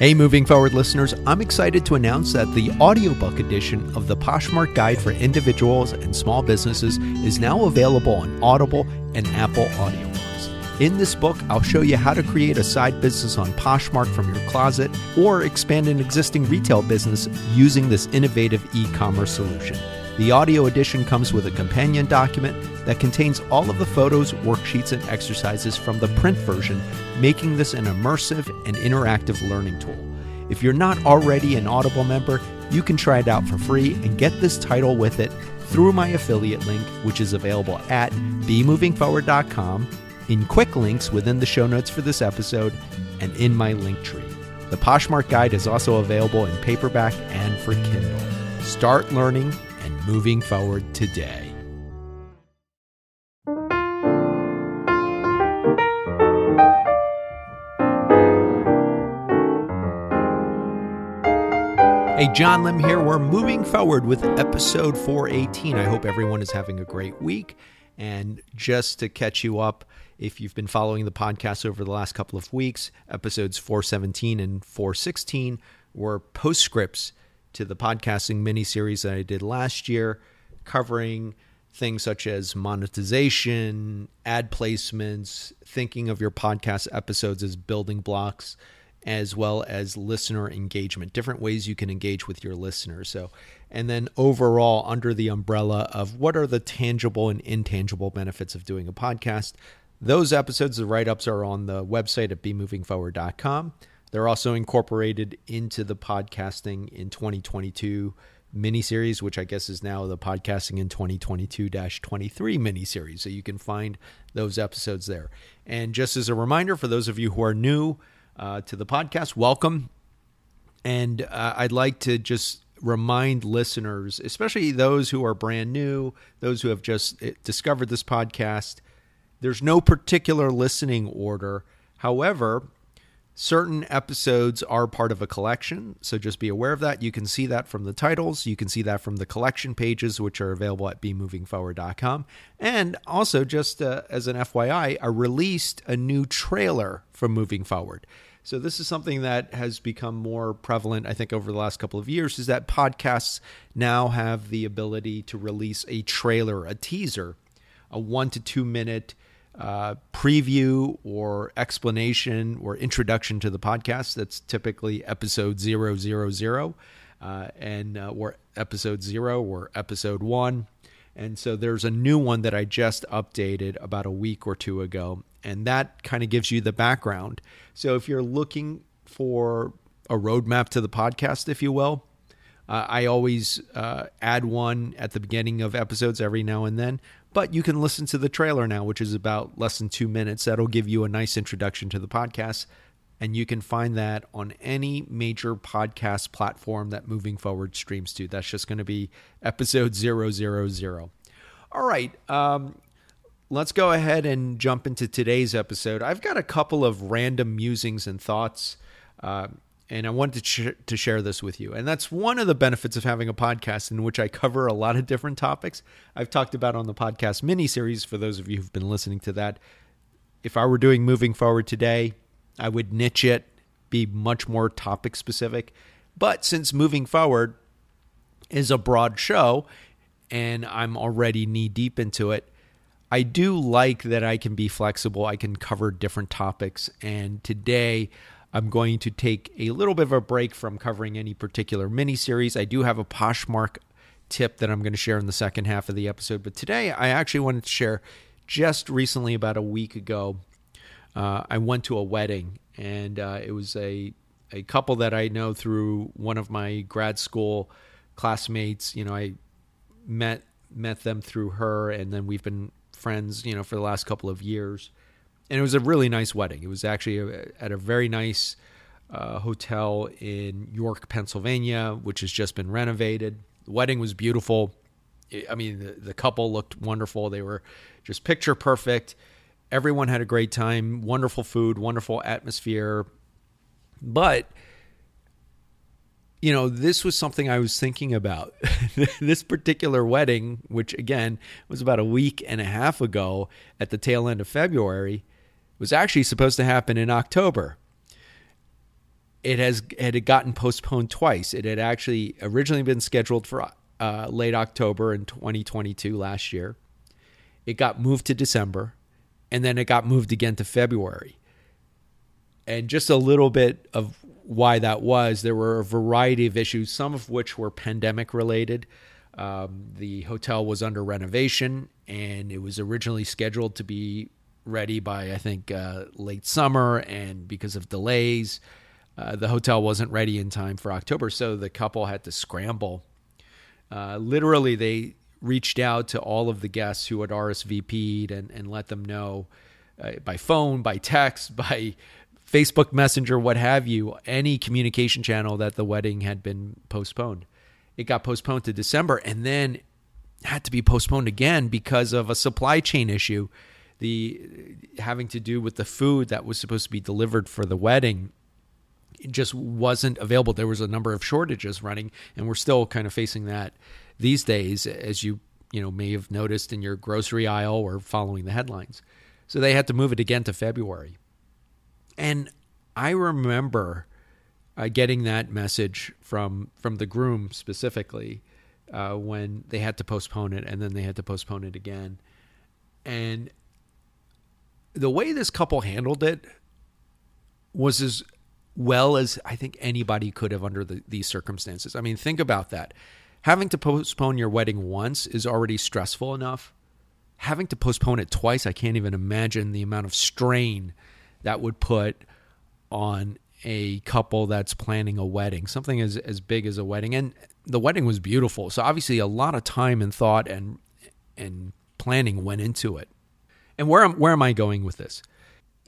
Hey, moving forward listeners, I'm excited to announce that the audiobook edition of the Poshmark Guide for Individuals and Small Businesses is now available on Audible and Apple Audiobooks. In this book, I'll show you how to create a side business on Poshmark from your closet or expand an existing retail business using this innovative e commerce solution. The audio edition comes with a companion document that contains all of the photos, worksheets, and exercises from the print version, making this an immersive and interactive learning tool. If you're not already an Audible member, you can try it out for free and get this title with it through my affiliate link, which is available at bemovingforward.com, in quick links within the show notes for this episode, and in my link tree. The Poshmark Guide is also available in paperback and for Kindle. Start learning moving forward today. Hey, John Lim here. We're moving forward with episode 418. I hope everyone is having a great week. And just to catch you up, if you've been following the podcast over the last couple of weeks, episodes 417 and 416 were postscripts to the podcasting mini series that I did last year, covering things such as monetization, ad placements, thinking of your podcast episodes as building blocks, as well as listener engagement, different ways you can engage with your listeners. So, and then overall, under the umbrella of what are the tangible and intangible benefits of doing a podcast. Those episodes, the write ups are on the website at bemovingforward.com. They're also incorporated into the podcasting in 2022 miniseries, which I guess is now the podcasting in 2022 23 miniseries. So you can find those episodes there. And just as a reminder for those of you who are new uh, to the podcast, welcome. And uh, I'd like to just remind listeners, especially those who are brand new, those who have just eh, discovered this podcast, there's no particular listening order. However, Certain episodes are part of a collection, so just be aware of that. You can see that from the titles. You can see that from the collection pages, which are available at bemovingforward.com. And also, just uh, as an FYI, I released a new trailer for Moving Forward. So this is something that has become more prevalent, I think, over the last couple of years. Is that podcasts now have the ability to release a trailer, a teaser, a one to two minute uh, preview or explanation or introduction to the podcast. That's typically episode 000 uh, and uh, or episode zero or episode one. And so there's a new one that I just updated about a week or two ago. And that kind of gives you the background. So if you're looking for a roadmap to the podcast, if you will, uh, I always uh, add one at the beginning of episodes every now and then. But you can listen to the trailer now, which is about less than two minutes. That'll give you a nice introduction to the podcast. And you can find that on any major podcast platform that Moving Forward streams to. That's just going to be episode 000. All right. Um, let's go ahead and jump into today's episode. I've got a couple of random musings and thoughts. Uh, and I wanted to, sh- to share this with you. And that's one of the benefits of having a podcast in which I cover a lot of different topics. I've talked about on the podcast mini series for those of you who've been listening to that. If I were doing moving forward today, I would niche it, be much more topic specific. But since moving forward is a broad show and I'm already knee deep into it, I do like that I can be flexible. I can cover different topics. And today, I'm going to take a little bit of a break from covering any particular mini series. I do have a Poshmark tip that I'm going to share in the second half of the episode, but today I actually wanted to share just recently, about a week ago, uh, I went to a wedding, and uh, it was a a couple that I know through one of my grad school classmates. You know, I met met them through her, and then we've been friends, you know, for the last couple of years and it was a really nice wedding. It was actually a, at a very nice uh, hotel in York, Pennsylvania, which has just been renovated. The wedding was beautiful. I mean, the, the couple looked wonderful. They were just picture perfect. Everyone had a great time. Wonderful food, wonderful atmosphere. But you know, this was something I was thinking about. this particular wedding, which again was about a week and a half ago at the tail end of February, was actually supposed to happen in October. it has it had gotten postponed twice. It had actually originally been scheduled for uh, late October in 2022 last year. It got moved to December, and then it got moved again to February. And just a little bit of why that was, there were a variety of issues, some of which were pandemic related. Um, the hotel was under renovation, and it was originally scheduled to be ready by I think uh, late summer, and because of delays, uh, the hotel wasn't ready in time for October. So the couple had to scramble. Uh, literally, they reached out to all of the guests who had RSVP'd and, and let them know uh, by phone, by text, by Facebook Messenger, what have you, any communication channel that the wedding had been postponed. It got postponed to December and then had to be postponed again because of a supply chain issue the having to do with the food that was supposed to be delivered for the wedding just wasn't available. There was a number of shortages running, and we're still kind of facing that these days, as you you know may have noticed in your grocery aisle or following the headlines. So they had to move it again to February, and I remember uh, getting that message from from the groom specifically uh, when they had to postpone it, and then they had to postpone it again, and the way this couple handled it was as well as I think anybody could have under the, these circumstances. I mean, think about that. Having to postpone your wedding once is already stressful enough. Having to postpone it twice, I can't even imagine the amount of strain that would put on a couple that's planning a wedding, something as, as big as a wedding. And the wedding was beautiful. So obviously a lot of time and thought and and planning went into it. And where am, where am I going with this?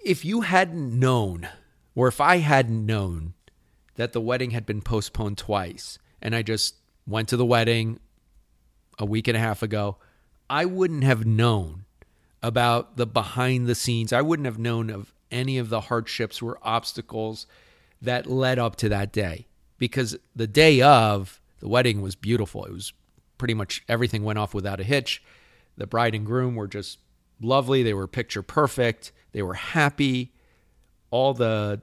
If you hadn't known, or if I hadn't known that the wedding had been postponed twice, and I just went to the wedding a week and a half ago, I wouldn't have known about the behind the scenes. I wouldn't have known of any of the hardships or obstacles that led up to that day because the day of the wedding was beautiful. It was pretty much everything went off without a hitch. The bride and groom were just lovely. They were picture perfect. They were happy. All the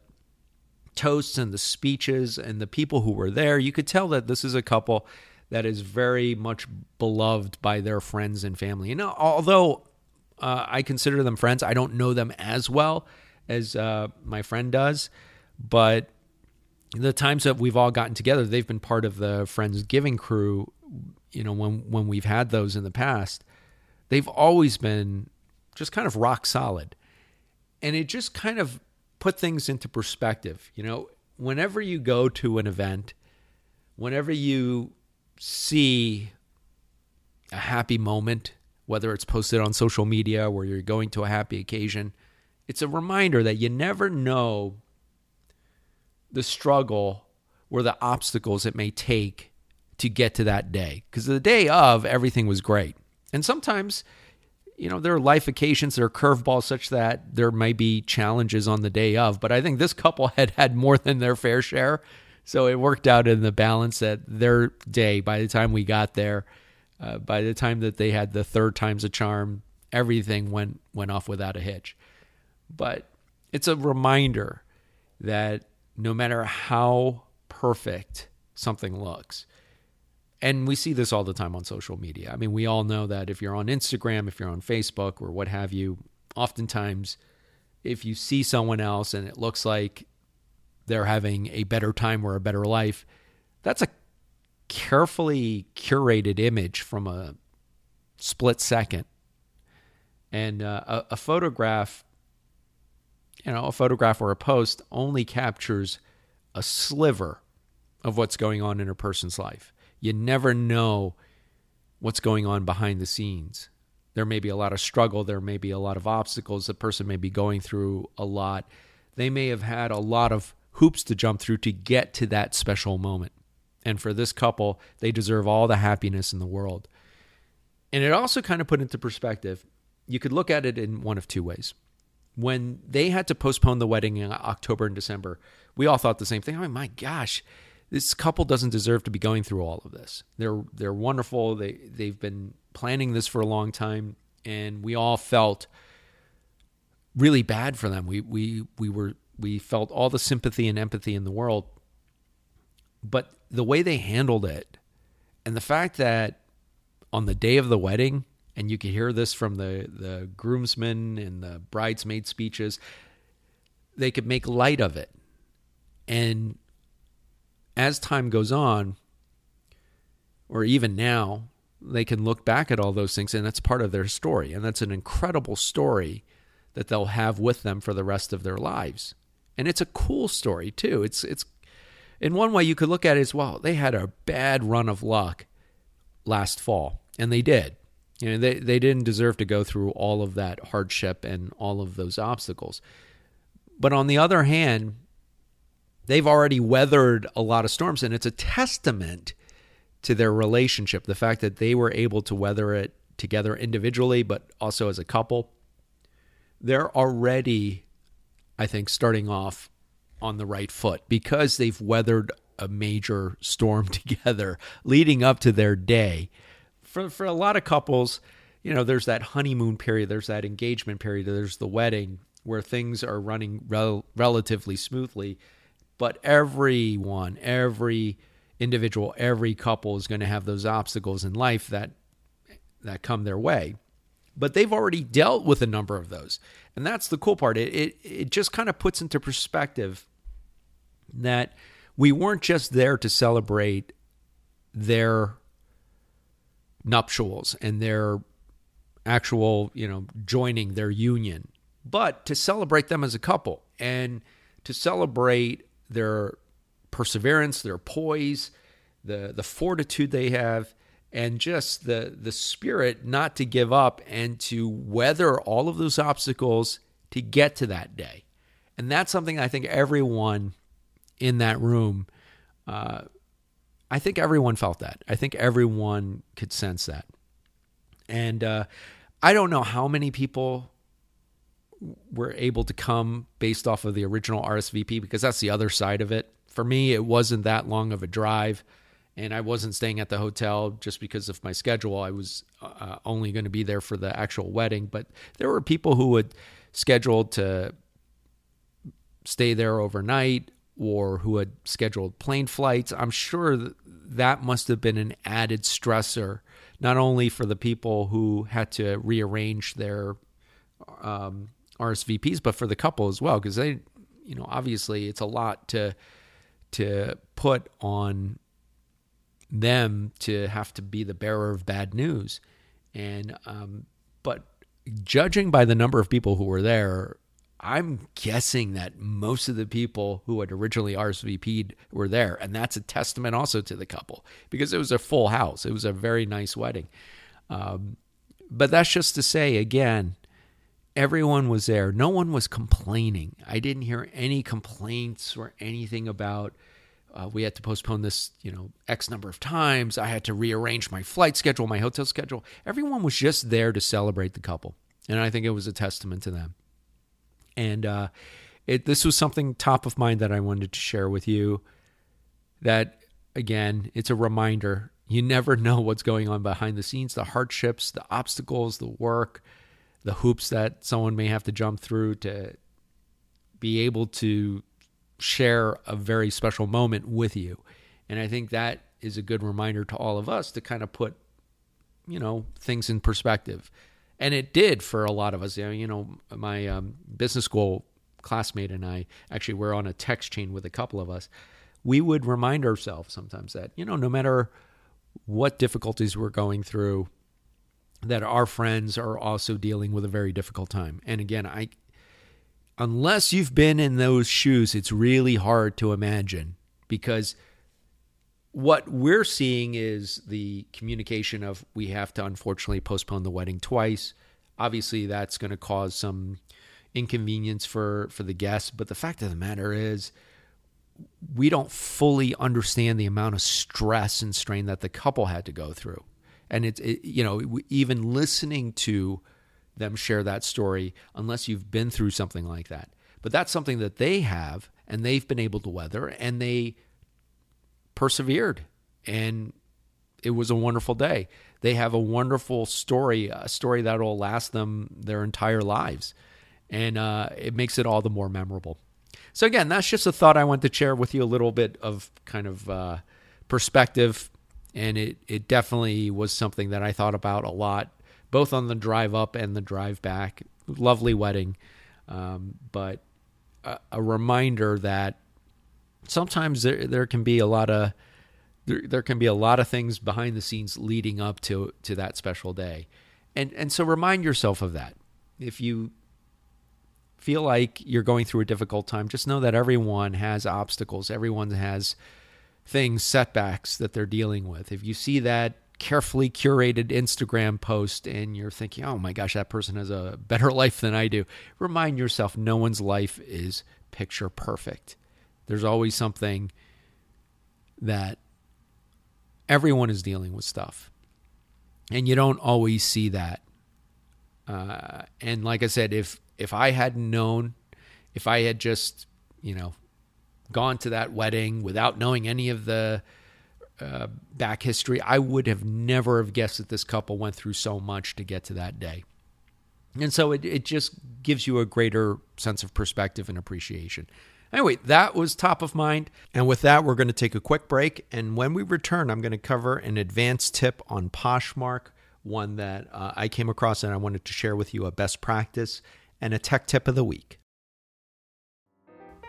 toasts and the speeches and the people who were there, you could tell that this is a couple that is very much beloved by their friends and family. And although uh, I consider them friends, I don't know them as well as uh, my friend does. But the times that we've all gotten together, they've been part of the Friends Giving crew. You know, when when we've had those in the past, they've always been just kind of rock solid. And it just kind of put things into perspective. You know, whenever you go to an event, whenever you see a happy moment, whether it's posted on social media or you're going to a happy occasion, it's a reminder that you never know the struggle or the obstacles it may take to get to that day. Because the day of, everything was great. And sometimes you know, there are life occasions, there are curveballs such that there may be challenges on the day of. But I think this couple had had more than their fair share. So it worked out in the balance that their day, by the time we got there, uh, by the time that they had the third time's a charm, everything went went off without a hitch. But it's a reminder that no matter how perfect something looks, and we see this all the time on social media. I mean, we all know that if you're on Instagram, if you're on Facebook, or what have you, oftentimes if you see someone else and it looks like they're having a better time or a better life, that's a carefully curated image from a split second. And uh, a, a photograph, you know, a photograph or a post only captures a sliver of what's going on in a person's life. You never know what's going on behind the scenes. There may be a lot of struggle, there may be a lot of obstacles, the person may be going through a lot. They may have had a lot of hoops to jump through to get to that special moment. And for this couple, they deserve all the happiness in the world. And it also kind of put into perspective, you could look at it in one of two ways. When they had to postpone the wedding in October and December, we all thought the same thing. Oh my gosh, this couple doesn't deserve to be going through all of this. They're they're wonderful. They they've been planning this for a long time, and we all felt really bad for them. We we we were we felt all the sympathy and empathy in the world. But the way they handled it, and the fact that on the day of the wedding, and you could hear this from the, the groomsmen and the bridesmaid speeches, they could make light of it. And as time goes on, or even now, they can look back at all those things, and that's part of their story. And that's an incredible story that they'll have with them for the rest of their lives. And it's a cool story too. It's it's in one way you could look at it as well. They had a bad run of luck last fall, and they did. You know, they they didn't deserve to go through all of that hardship and all of those obstacles. But on the other hand, they've already weathered a lot of storms, and it's a testament to their relationship. The fact that they were able to weather it together individually, but also as a couple. They're already, I think, starting off on the right foot because they've weathered a major storm together leading up to their day. For for a lot of couples, you know, there's that honeymoon period, there's that engagement period, there's the wedding where things are running rel- relatively smoothly, but everyone, every individual, every couple is going to have those obstacles in life that that come their way. But they've already dealt with a number of those. And that's the cool part. It it, it just kind of puts into perspective that we weren't just there to celebrate their nuptials and their actual, you know, joining their union, but to celebrate them as a couple and to celebrate their perseverance, their poise, the the fortitude they have, and just the the spirit not to give up and to weather all of those obstacles to get to that day. And that's something I think everyone in that room, uh, I think everyone felt that. I think everyone could sense that. And uh, I don't know how many people were able to come based off of the original RSVP because that's the other side of it. For me, it wasn't that long of a drive, and I wasn't staying at the hotel just because of my schedule. I was uh, only going to be there for the actual wedding, but there were people who had scheduled to stay there overnight or who had scheduled plane flights. I'm sure that, that must have been an added stressor, not only for the people who had to rearrange their um, RSVPs, but for the couple as well, because they, you know, obviously it's a lot to to put on them to have to be the bearer of bad news. And, um, but judging by the number of people who were there, I'm guessing that most of the people who had originally RSVP'd were there. And that's a testament also to the couple because it was a full house. It was a very nice wedding. Um, but that's just to say, again, everyone was there. No one was complaining. I didn't hear any complaints or anything about uh, we had to postpone this, you know, X number of times. I had to rearrange my flight schedule, my hotel schedule. Everyone was just there to celebrate the couple. And I think it was a testament to them. And uh, it, this was something top of mind that I wanted to share with you. That, again, it's a reminder. You never know what's going on behind the scenes, the hardships, the obstacles, the work, the hoops that someone may have to jump through to be able to share a very special moment with you. And I think that is a good reminder to all of us to kind of put, you know, things in perspective. And it did for a lot of us. You know, my um, business school classmate and I actually were on a text chain with a couple of us. We would remind ourselves sometimes that, you know, no matter what difficulties we're going through, that our friends are also dealing with a very difficult time. And again, I unless you've been in those shoes, it's really hard to imagine because what we're seeing is the communication of we have to unfortunately postpone the wedding twice. Obviously, that's going to cause some inconvenience for for the guests, but the fact of the matter is we don't fully understand the amount of stress and strain that the couple had to go through. And it's it, you know, even listening to them share that story unless you've been through something like that. But that's something that they have and they've been able to weather and they persevered and it was a wonderful day. They have a wonderful story, a story that will last them their entire lives. And uh, it makes it all the more memorable. So again, that's just a thought I want to share with you a little bit of kind of uh, perspective, and it it definitely was something that I thought about a lot, both on the drive up and the drive back. Lovely wedding, um, but a, a, reminder that sometimes there there can be a lot of there, there can be a lot of things behind the scenes leading up to to that special day, and and so remind yourself of that. If you feel like you're going through a difficult time, just know that everyone has obstacles. Everyone has things, setbacks that they're dealing with. If you see that carefully curated Instagram post and you're thinking, oh my gosh, that person has a better life than I do, remind yourself no one's life is picture perfect. There's always something that everyone is dealing with stuff. And you don't always see that. Uh, and like I said, if if I hadn't known, if I had just, you know, gone to that wedding without knowing any of the uh, back history, I would have never have guessed that this couple went through so much to get to that day. And so it, it just gives you a greater sense of perspective and appreciation. Anyway, that was top of mind. And with that, we're going to take a quick break. And when we return, I'm going to cover an advanced tip on Poshmark, one that uh, I came across and I wanted to share with you a best practice and a tech tip of the week.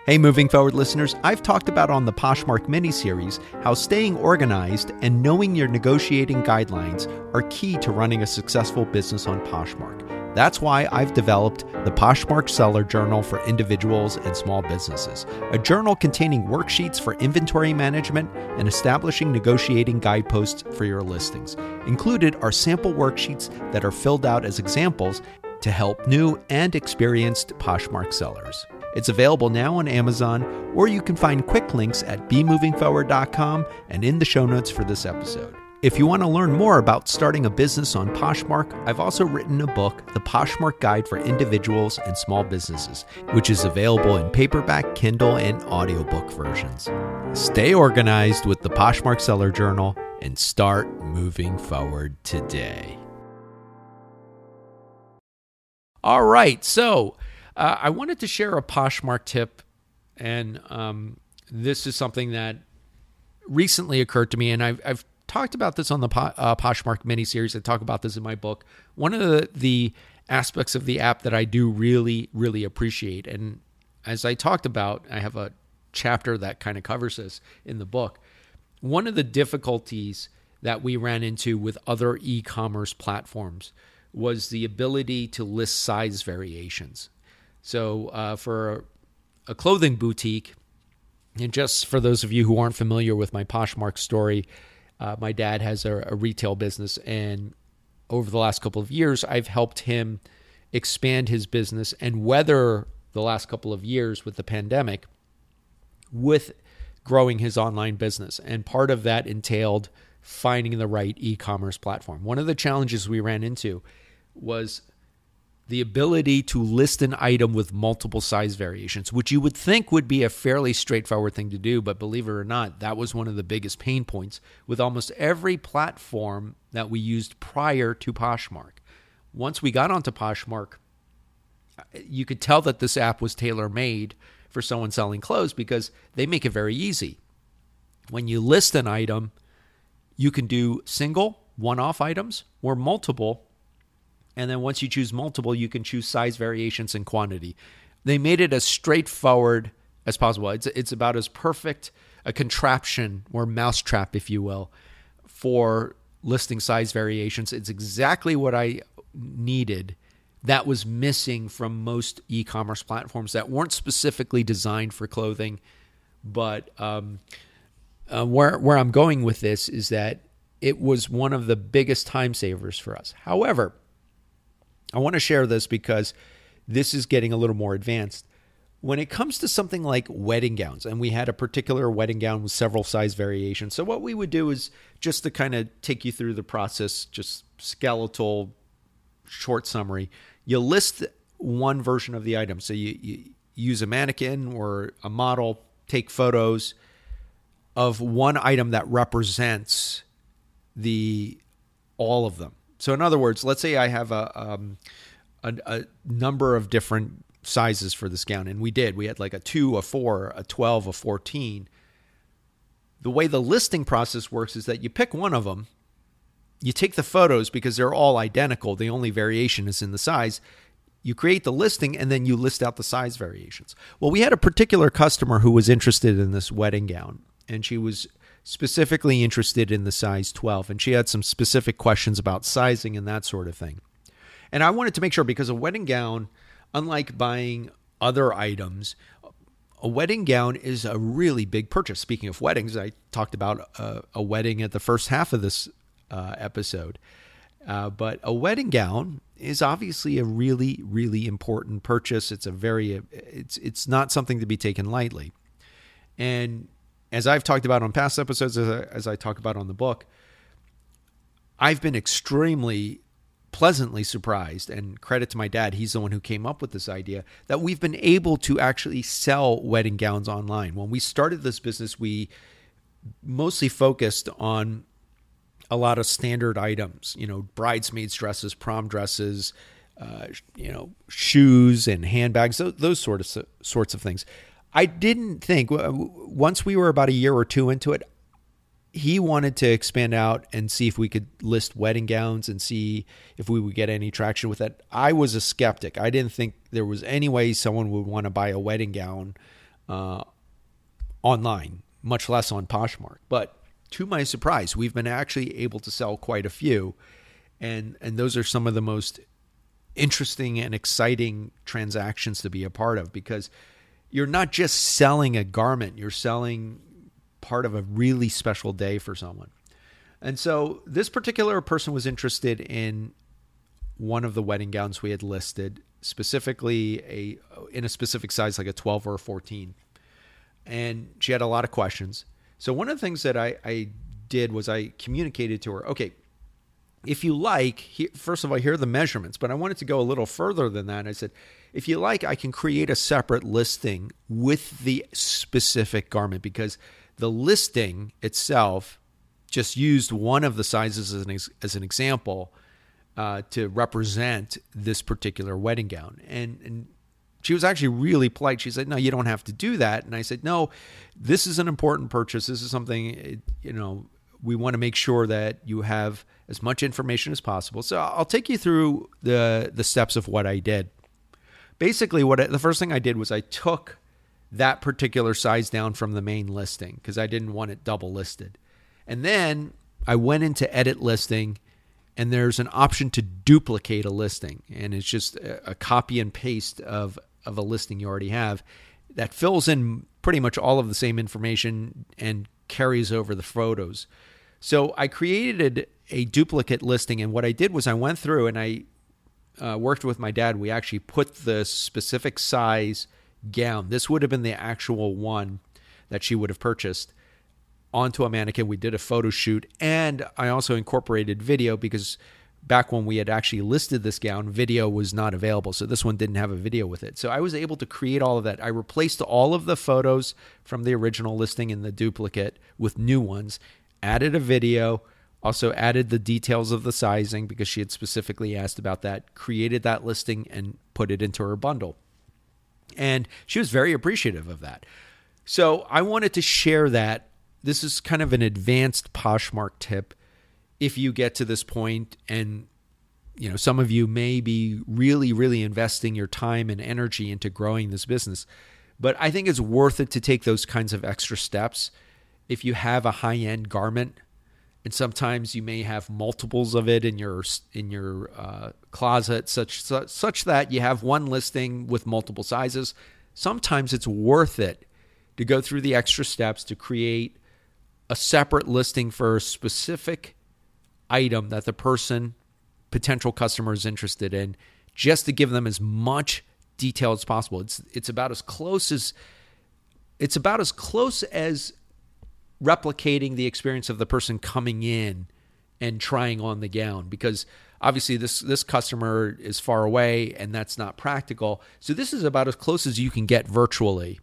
Hey, moving forward listeners, I've talked about on the Poshmark mini series how staying organized and knowing your negotiating guidelines are key to running a successful business on Poshmark. That's why I've developed the Poshmark Seller Journal for individuals and small businesses, a journal containing worksheets for inventory management and establishing negotiating guideposts for your listings. Included are sample worksheets that are filled out as examples to help new and experienced Poshmark sellers. It's available now on Amazon, or you can find quick links at bemovingforward.com and in the show notes for this episode. If you want to learn more about starting a business on Poshmark, I've also written a book, The Poshmark Guide for Individuals and Small Businesses, which is available in paperback, Kindle, and audiobook versions. Stay organized with the Poshmark Seller Journal and start moving forward today. All right, so uh, I wanted to share a Poshmark tip, and um, this is something that recently occurred to me, and I've, I've talked about this on the po- uh, Poshmark mini series. I talk about this in my book. One of the, the aspects of the app that I do really, really appreciate, and as I talked about, I have a chapter that kind of covers this in the book. One of the difficulties that we ran into with other e commerce platforms was the ability to list size variations. So uh, for a clothing boutique, and just for those of you who aren't familiar with my Poshmark story, uh, my dad has a, a retail business, and over the last couple of years, I've helped him expand his business and weather the last couple of years with the pandemic with growing his online business. And part of that entailed finding the right e commerce platform. One of the challenges we ran into was the ability to list an item with multiple size variations, which you would think would be a fairly straightforward thing to do, but believe it or not, that was one of the biggest pain points with almost every platform that we used prior to Poshmark. Once we got onto Poshmark, you could tell that this app was tailor made for someone selling clothes because they make it very easy. When you list an item, you can do single, one off items or multiple and then once you choose multiple, you can choose size variations and quantity. They made it as straightforward as possible. It's it's about as perfect a contraption or mousetrap, if you will, for listing size variations. It's exactly what I needed that was missing from most e-commerce platforms that weren't specifically designed for clothing. But um, uh, where where I'm going with this is that it was one of the biggest time savers for us. However, I want to share this because this is getting a little more advanced. When it comes to something like wedding gowns, and we had a particular wedding gown with several size variations. So, what we would do is just to kind of take you through the process, just skeletal, short summary. You list one version of the item. So, you, you use a mannequin or a model, take photos of one item that represents the all of them. So in other words, let's say I have a, um, a, a number of different sizes for this gown, and we did. We had like a two, a four, a 12, a 14. The way the listing process works is that you pick one of them, you take the photos because they're all identical, the only variation is in the size. You create the listing and then you list out the size variations. Well, we had a particular customer who was interested in this wedding gown, and she was specifically interested in the size 12, and she had some specific questions about sizing and that sort of thing. And I wanted to make sure because a wedding gown unlike buying other items, a wedding gown is a really big purchase. Speaking of weddings, I talked about a, a wedding at the first half of this uh, episode. Uh, but a wedding gown is obviously a really, really important purchase. It's a very, it's it's not something to be taken lightly. And as I've talked about on past episodes, as I, as I talk about on the book, I've been extremely pleasantly surprised and credit to my dad he's the one who came up with this idea that we've been able to actually sell wedding gowns online. When we started this business we mostly focused on a lot of standard items you know bridesmaids dresses prom dresses uh, you know shoes and handbags those, those sort of sorts of things i didn't think once we were about a year or two into it he wanted to expand out and see if we could list wedding gowns and see if we would get any traction with that. I was a skeptic. I didn't think there was any way someone would want to buy a wedding gown uh, online, much less on Poshmark. But to my surprise, we've been actually able to sell quite a few, and and those are some of the most interesting and exciting transactions to be a part of because you're not just selling a garment; you're selling part of a really special day for someone. And so this particular person was interested in one of the wedding gowns we had listed, specifically a in a specific size like a 12 or a 14. And she had a lot of questions. So one of the things that I, I did was I communicated to her, okay, if you like, first of all, here are the measurements, but I wanted to go a little further than that. I said, if you like, I can create a separate listing with the specific garment because the listing itself just used one of the sizes as an, as an example uh, to represent this particular wedding gown. And, and she was actually really polite. She said, "No, you don't have to do that." And I said, "No, this is an important purchase. This is something you know we want to make sure that you have as much information as possible." So I'll take you through the the steps of what I did. Basically, what I, the first thing I did was I took that particular size down from the main listing because I didn't want it double listed. And then I went into edit listing and there's an option to duplicate a listing and it's just a, copy and paste of of a listing you already have that fills in pretty much all of the same information and carries over the photos. So I created a duplicate listing and what I did was I went through and I uh, worked with my dad. We actually put the specific size gown. This would have been the actual one that she would have purchased onto a mannequin. We did a photo shoot, and I also incorporated video because back when we had actually listed this gown, video was not available. So this one didn't have a video with it. So I was able to create all of that. I replaced all of the photos from the original listing in the duplicate with new ones, added a video, also added the details of the sizing because she had specifically asked about that, created that listing, and put it into her bundle. And she was very appreciative of that. So I wanted to share that. This is kind of an advanced Poshmark tip. If you get to this point and you know some of you may be really really investing your time and energy into growing this business but i think it's worth it to take those kinds of extra steps if you have a high end garment and sometimes you may have multiples of it in your in your uh, closet such such that you have one listing with multiple sizes. Sometimes it's worth it to go through the extra steps to create a separate listing for a specific item that the person potential customer is interested in just to give them as much detail as possible. It's it's about as close as it's about as close as replicating the experience of the person coming in and trying on the gown because obviously this this customer is far away and that's not practical. So this is about as close as you can get virtually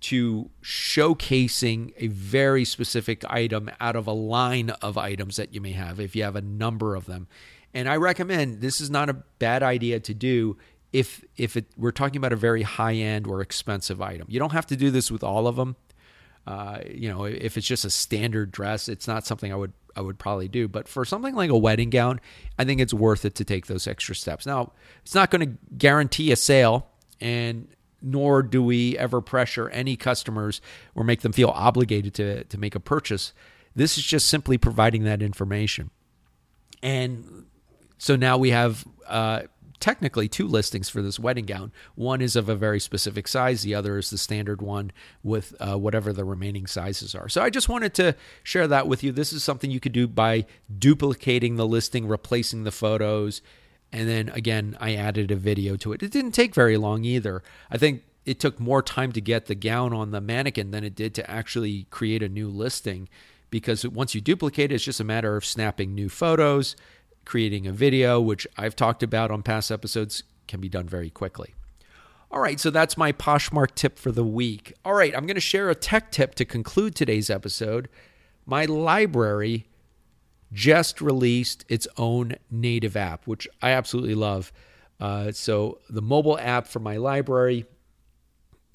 to showcasing a very specific item out of a line of items that you may have if you have a number of them. And I recommend this is not a bad idea to do if if it, we're talking about a very high end or expensive item. You don't have to do this with all of them. Uh, you know, if it's just a standard dress, it's not something I would I would probably do. But for something like a wedding gown, I think it's worth it to take those extra steps. Now, it's not going to guarantee a sale, and nor do we ever pressure any customers or make them feel obligated to to make a purchase. This is just simply providing that information, and so now we have. Uh, technically two listings for this wedding gown. One is of a very specific size, the other is the standard one with uh, whatever the remaining sizes are. So I just wanted to share that with you. This is something you could do by duplicating the listing, replacing the photos, and then again, I added a video to it. It didn't take very long either. I think it took more time to get the gown on the mannequin than it did to actually create a new listing because once you duplicate it, it's just a matter of snapping new photos creating a video, which I've talked about on past episodes, can be done very quickly. All right, so that's my Poshmark tip for the week. All right, I'm going to share a tech tip to conclude today's episode. My library just released its own native app, which I absolutely love. Uh, so, the mobile app for my library,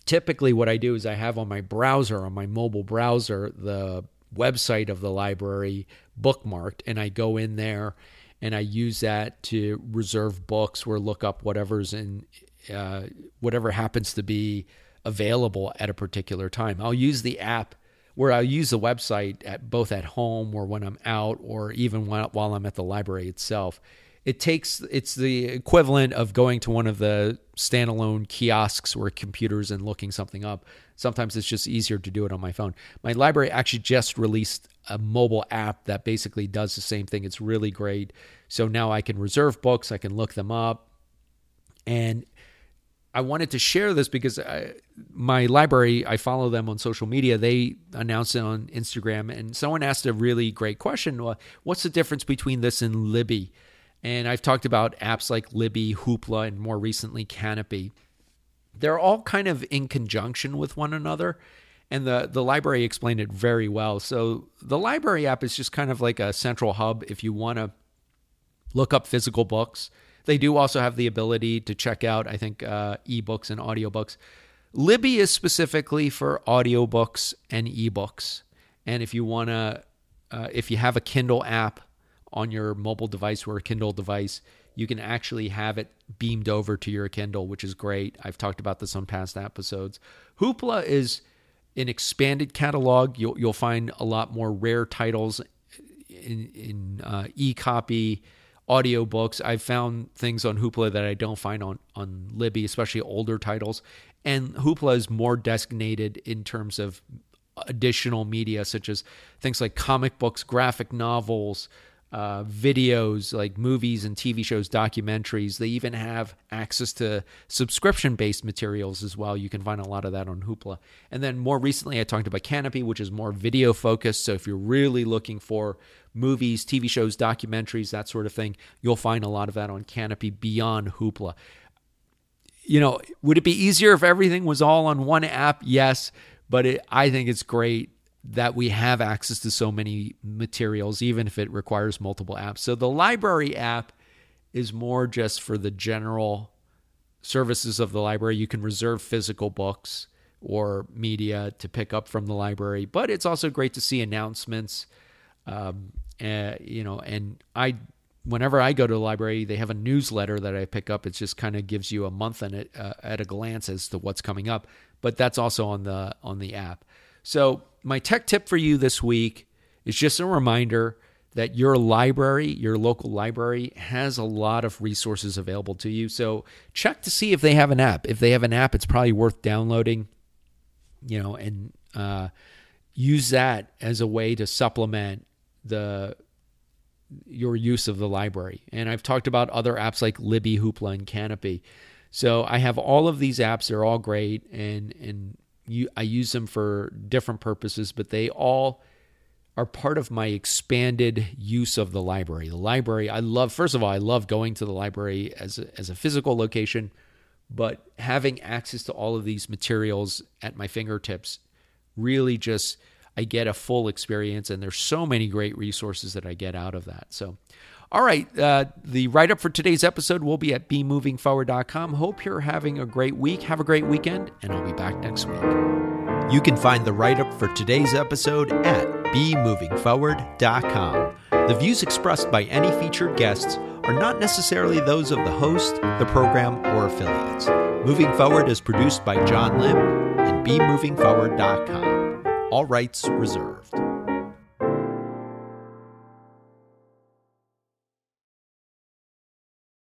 typically what I do is I have on my browser, on my mobile browser, the website of the library bookmarked, and I go in there and I use that to reserve books or look up whatever's in uh, whatever happens to be available at a particular time. I'll use the app where I'll use the website at both at home or when I'm out or even while, while I'm at the library itself. It takes it's the equivalent of going to one of the standalone kiosks or computers and looking something up. Sometimes it's just easier to do it on my phone. My library actually just released a mobile app that basically does the same thing. It's really great. So now I can reserve books, I can look them up. And I wanted to share this because I, my library, I follow them on social media. They announce it on Instagram, and someone asked a really great question well, What's the difference between this and Libby? And I've talked about apps like Libby, Hoopla, and more recently Kanopy. They're all kind of in conjunction with one another and the the library explained it very well. So the library app is just kind of like a central hub if you want to look up physical books. They do also have the ability to check out, I think, uh, ebooks and audiobooks. Libby is specifically for audiobooks and ebooks. And if you want to, uh, if you have a Kindle app on your mobile device or a Kindle device, you can actually have it beamed over to your Kindle, which is great. I've talked about this on past episodes. Hoopla is an expanded catalog. You'll you'll find a lot more rare titles in in uh, e copy audiobooks. I've found things on Hoopla that I don't find on on Libby, especially older titles. And Hoopla is more designated in terms of additional media, such as things like comic books, graphic novels, uh, videos like movies and TV shows, documentaries. They even have access to subscription based materials as well. You can find a lot of that on Hoopla. And then more recently, I talked about Kanopy, which is more video focused. So if you're really looking for movies, TV shows, documentaries, that sort of thing, you'll find a lot of that on Kanopy beyond Hoopla. You know, would it be easier if everything was all on one app? Yes, but it, I think it's great that we have access to so many materials, even if it requires multiple apps. So the library app is more just for the general services of the library. You can reserve physical books or media to pick up from the library, but it's also great to see announcements. Um, uh, you know, and I, whenever I go to the library, they have a newsletter that I pick up. It just kind of gives you a month in it uh, at a glance as to what's coming up. But that's also on the on the app. So, my tech tip for you this week is just a reminder that your library, your local library, has a lot of resources available to you. So, check to see if they have an app. If they have an app, it's probably worth downloading, you know, and uh, use that as a way to supplement the your use of the library. And I've talked about other apps like Libby, Hoopla, and Kanopy. So I have all of these apps. They're all great, and and you, I use them for different purposes, but they all are part of my expanded use of the library. The library, I love, first of all, I love going to the library as a, as a physical location, but having access to all of these materials at my fingertips really just, I get a full experience, and there's so many great resources that I get out of that. So, All right. Uh, the write up for today's episode will be at bemovingforward.com. Hope you're having a great week. Have a great weekend, and I'll be back next week. You can find the write up for today's episode at bemovingforward.com. The views expressed by any featured guests are not necessarily those of the host, the program, or affiliates. Moving Forward is produced by John Lim and bemovingforward.com. All rights reserved.